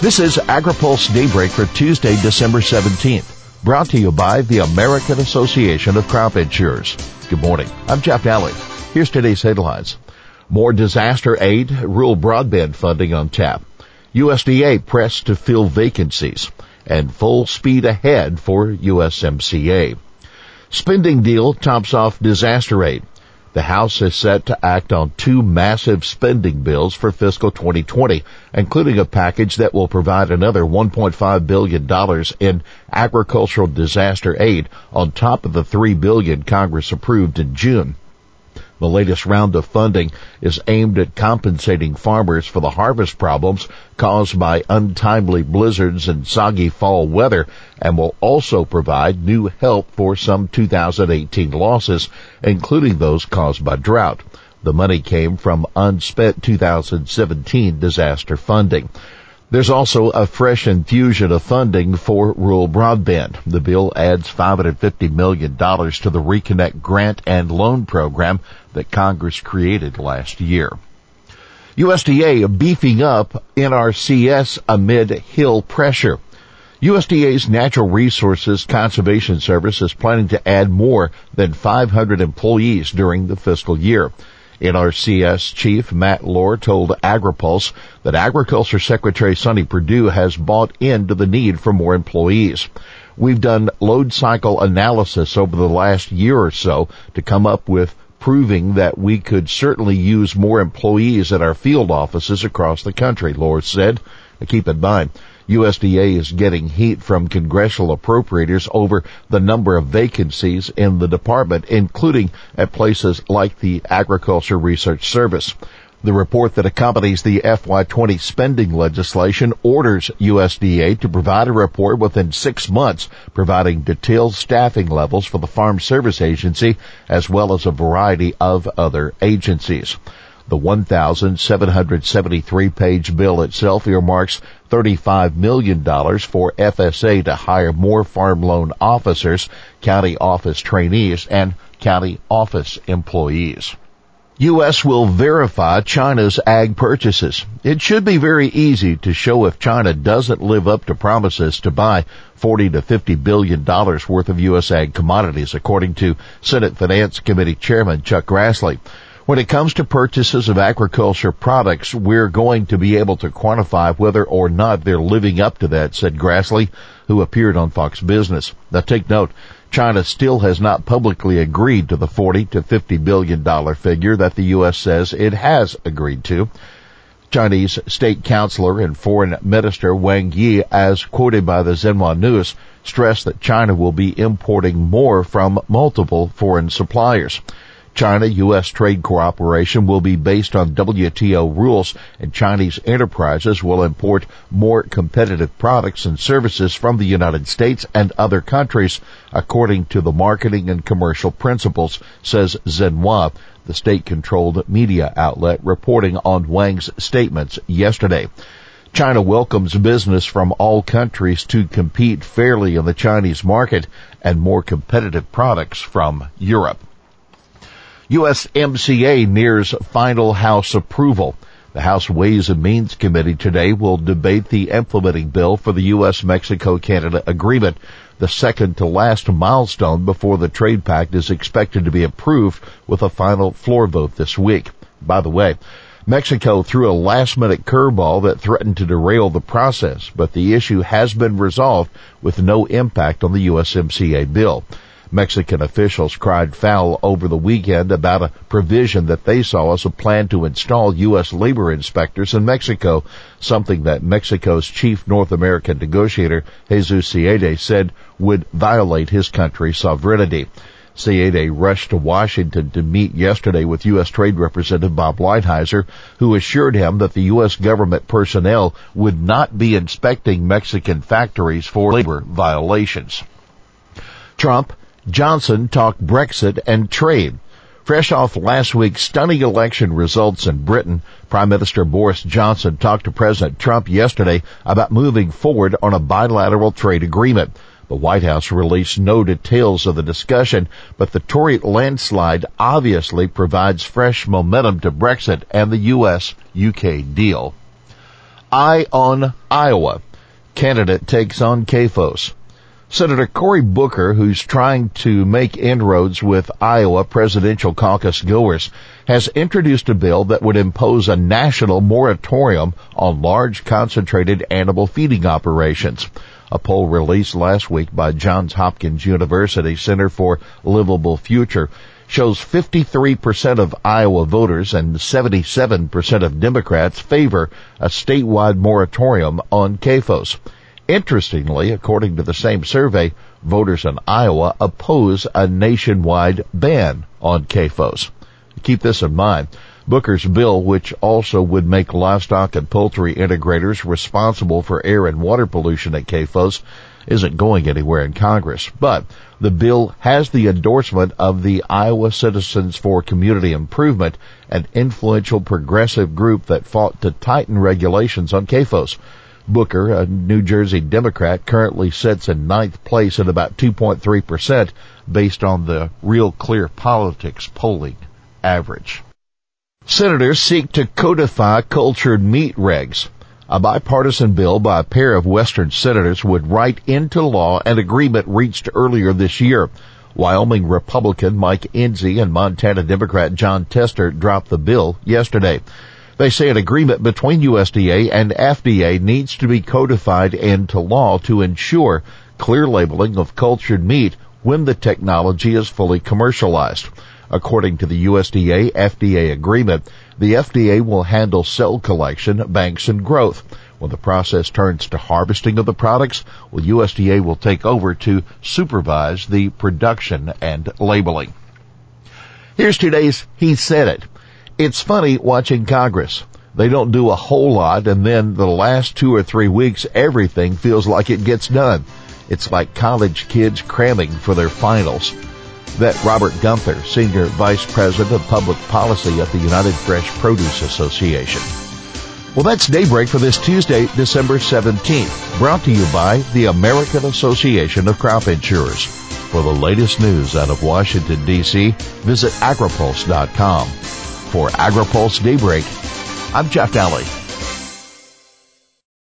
This is AgriPulse Daybreak for Tuesday, December 17th, brought to you by the American Association of Crop Insurers. Good morning. I'm Jeff Daly. Here's today's headlines. More disaster aid, rural broadband funding on tap. USDA pressed to fill vacancies and full speed ahead for USMCA. Spending deal tops off disaster aid. The House is set to act on two massive spending bills for fiscal 2020, including a package that will provide another $1.5 billion in agricultural disaster aid on top of the 3 billion Congress approved in June. The latest round of funding is aimed at compensating farmers for the harvest problems caused by untimely blizzards and soggy fall weather and will also provide new help for some 2018 losses, including those caused by drought. The money came from unspent 2017 disaster funding. There's also a fresh infusion of funding for rural broadband. The bill adds $550 million to the Reconnect grant and loan program that Congress created last year. USDA beefing up NRCS amid Hill pressure. USDA's Natural Resources Conservation Service is planning to add more than 500 employees during the fiscal year. NRCS Chief Matt Lohr told AgriPulse that Agriculture Secretary Sonny Perdue has bought into the need for more employees. We've done load cycle analysis over the last year or so to come up with proving that we could certainly use more employees at our field offices across the country, Lohr said. Keep in mind, USDA is getting heat from congressional appropriators over the number of vacancies in the department, including at places like the Agriculture Research Service. The report that accompanies the FY20 spending legislation orders USDA to provide a report within six months, providing detailed staffing levels for the Farm Service Agency as well as a variety of other agencies. The 1,773 page bill itself earmarks $35 million for FSA to hire more farm loan officers, county office trainees, and county office employees. U.S. will verify China's ag purchases. It should be very easy to show if China doesn't live up to promises to buy 40 to 50 billion dollars worth of U.S. ag commodities, according to Senate Finance Committee Chairman Chuck Grassley. When it comes to purchases of agriculture products, we're going to be able to quantify whether or not they're living up to that, said Grassley, who appeared on Fox Business. Now take note, China still has not publicly agreed to the 40 to 50 billion dollar figure that the U.S. says it has agreed to. Chinese state counselor and foreign minister Wang Yi, as quoted by the Xinhua News, stressed that China will be importing more from multiple foreign suppliers. China-U.S. trade cooperation will be based on WTO rules and Chinese enterprises will import more competitive products and services from the United States and other countries according to the marketing and commercial principles, says Xinhua, the state-controlled media outlet reporting on Wang's statements yesterday. China welcomes business from all countries to compete fairly in the Chinese market and more competitive products from Europe. USMCA nears final House approval. The House Ways and Means Committee today will debate the implementing bill for the U.S.-Mexico-Canada agreement, the second to last milestone before the trade pact is expected to be approved with a final floor vote this week. By the way, Mexico threw a last minute curveball that threatened to derail the process, but the issue has been resolved with no impact on the USMCA bill. Mexican officials cried foul over the weekend about a provision that they saw as a plan to install U.S. labor inspectors in Mexico, something that Mexico's chief North American negotiator, Jesus Seade, said would violate his country's sovereignty. Seade rushed to Washington to meet yesterday with U.S. Trade Representative Bob Lighthizer, who assured him that the U.S. government personnel would not be inspecting Mexican factories for labor violations. Trump Johnson talked Brexit and trade. Fresh off last week's stunning election results in Britain, Prime Minister Boris Johnson talked to President Trump yesterday about moving forward on a bilateral trade agreement. The White House released no details of the discussion, but the Tory landslide obviously provides fresh momentum to Brexit and the US-UK deal. Eye on Iowa. Candidate takes on CAFOS. Senator Cory Booker, who's trying to make inroads with Iowa presidential caucus goers, has introduced a bill that would impose a national moratorium on large concentrated animal feeding operations. A poll released last week by Johns Hopkins University Center for Livable Future shows 53% of Iowa voters and 77% of Democrats favor a statewide moratorium on CAFOS. Interestingly, according to the same survey, voters in Iowa oppose a nationwide ban on CAFOS. Keep this in mind. Booker's bill, which also would make livestock and poultry integrators responsible for air and water pollution at CAFOS, isn't going anywhere in Congress. But the bill has the endorsement of the Iowa Citizens for Community Improvement, an influential progressive group that fought to tighten regulations on CAFOS. Booker, a New Jersey Democrat, currently sits in ninth place at about 2.3% based on the Real Clear Politics polling average. Senators seek to codify cultured meat regs. A bipartisan bill by a pair of Western senators would write into law an agreement reached earlier this year. Wyoming Republican Mike Enzi and Montana Democrat Jon Tester dropped the bill yesterday. They say an agreement between USDA and FDA needs to be codified into law to ensure clear labeling of cultured meat when the technology is fully commercialized. According to the USDA FDA agreement, the FDA will handle cell collection, banks, and growth. When the process turns to harvesting of the products, well, USDA will take over to supervise the production and labeling. Here's today's He Said It. It's funny watching Congress. They don't do a whole lot and then the last two or three weeks everything feels like it gets done. It's like college kids cramming for their finals. That Robert Guenther, Senior Vice President of Public Policy at the United Fresh Produce Association. Well, that's Daybreak for this Tuesday, December 17th, brought to you by the American Association of Crop Insurers. For the latest news out of Washington, D.C., visit agripulse.com. For AgriPulse Daybreak, I'm Jeff Daly.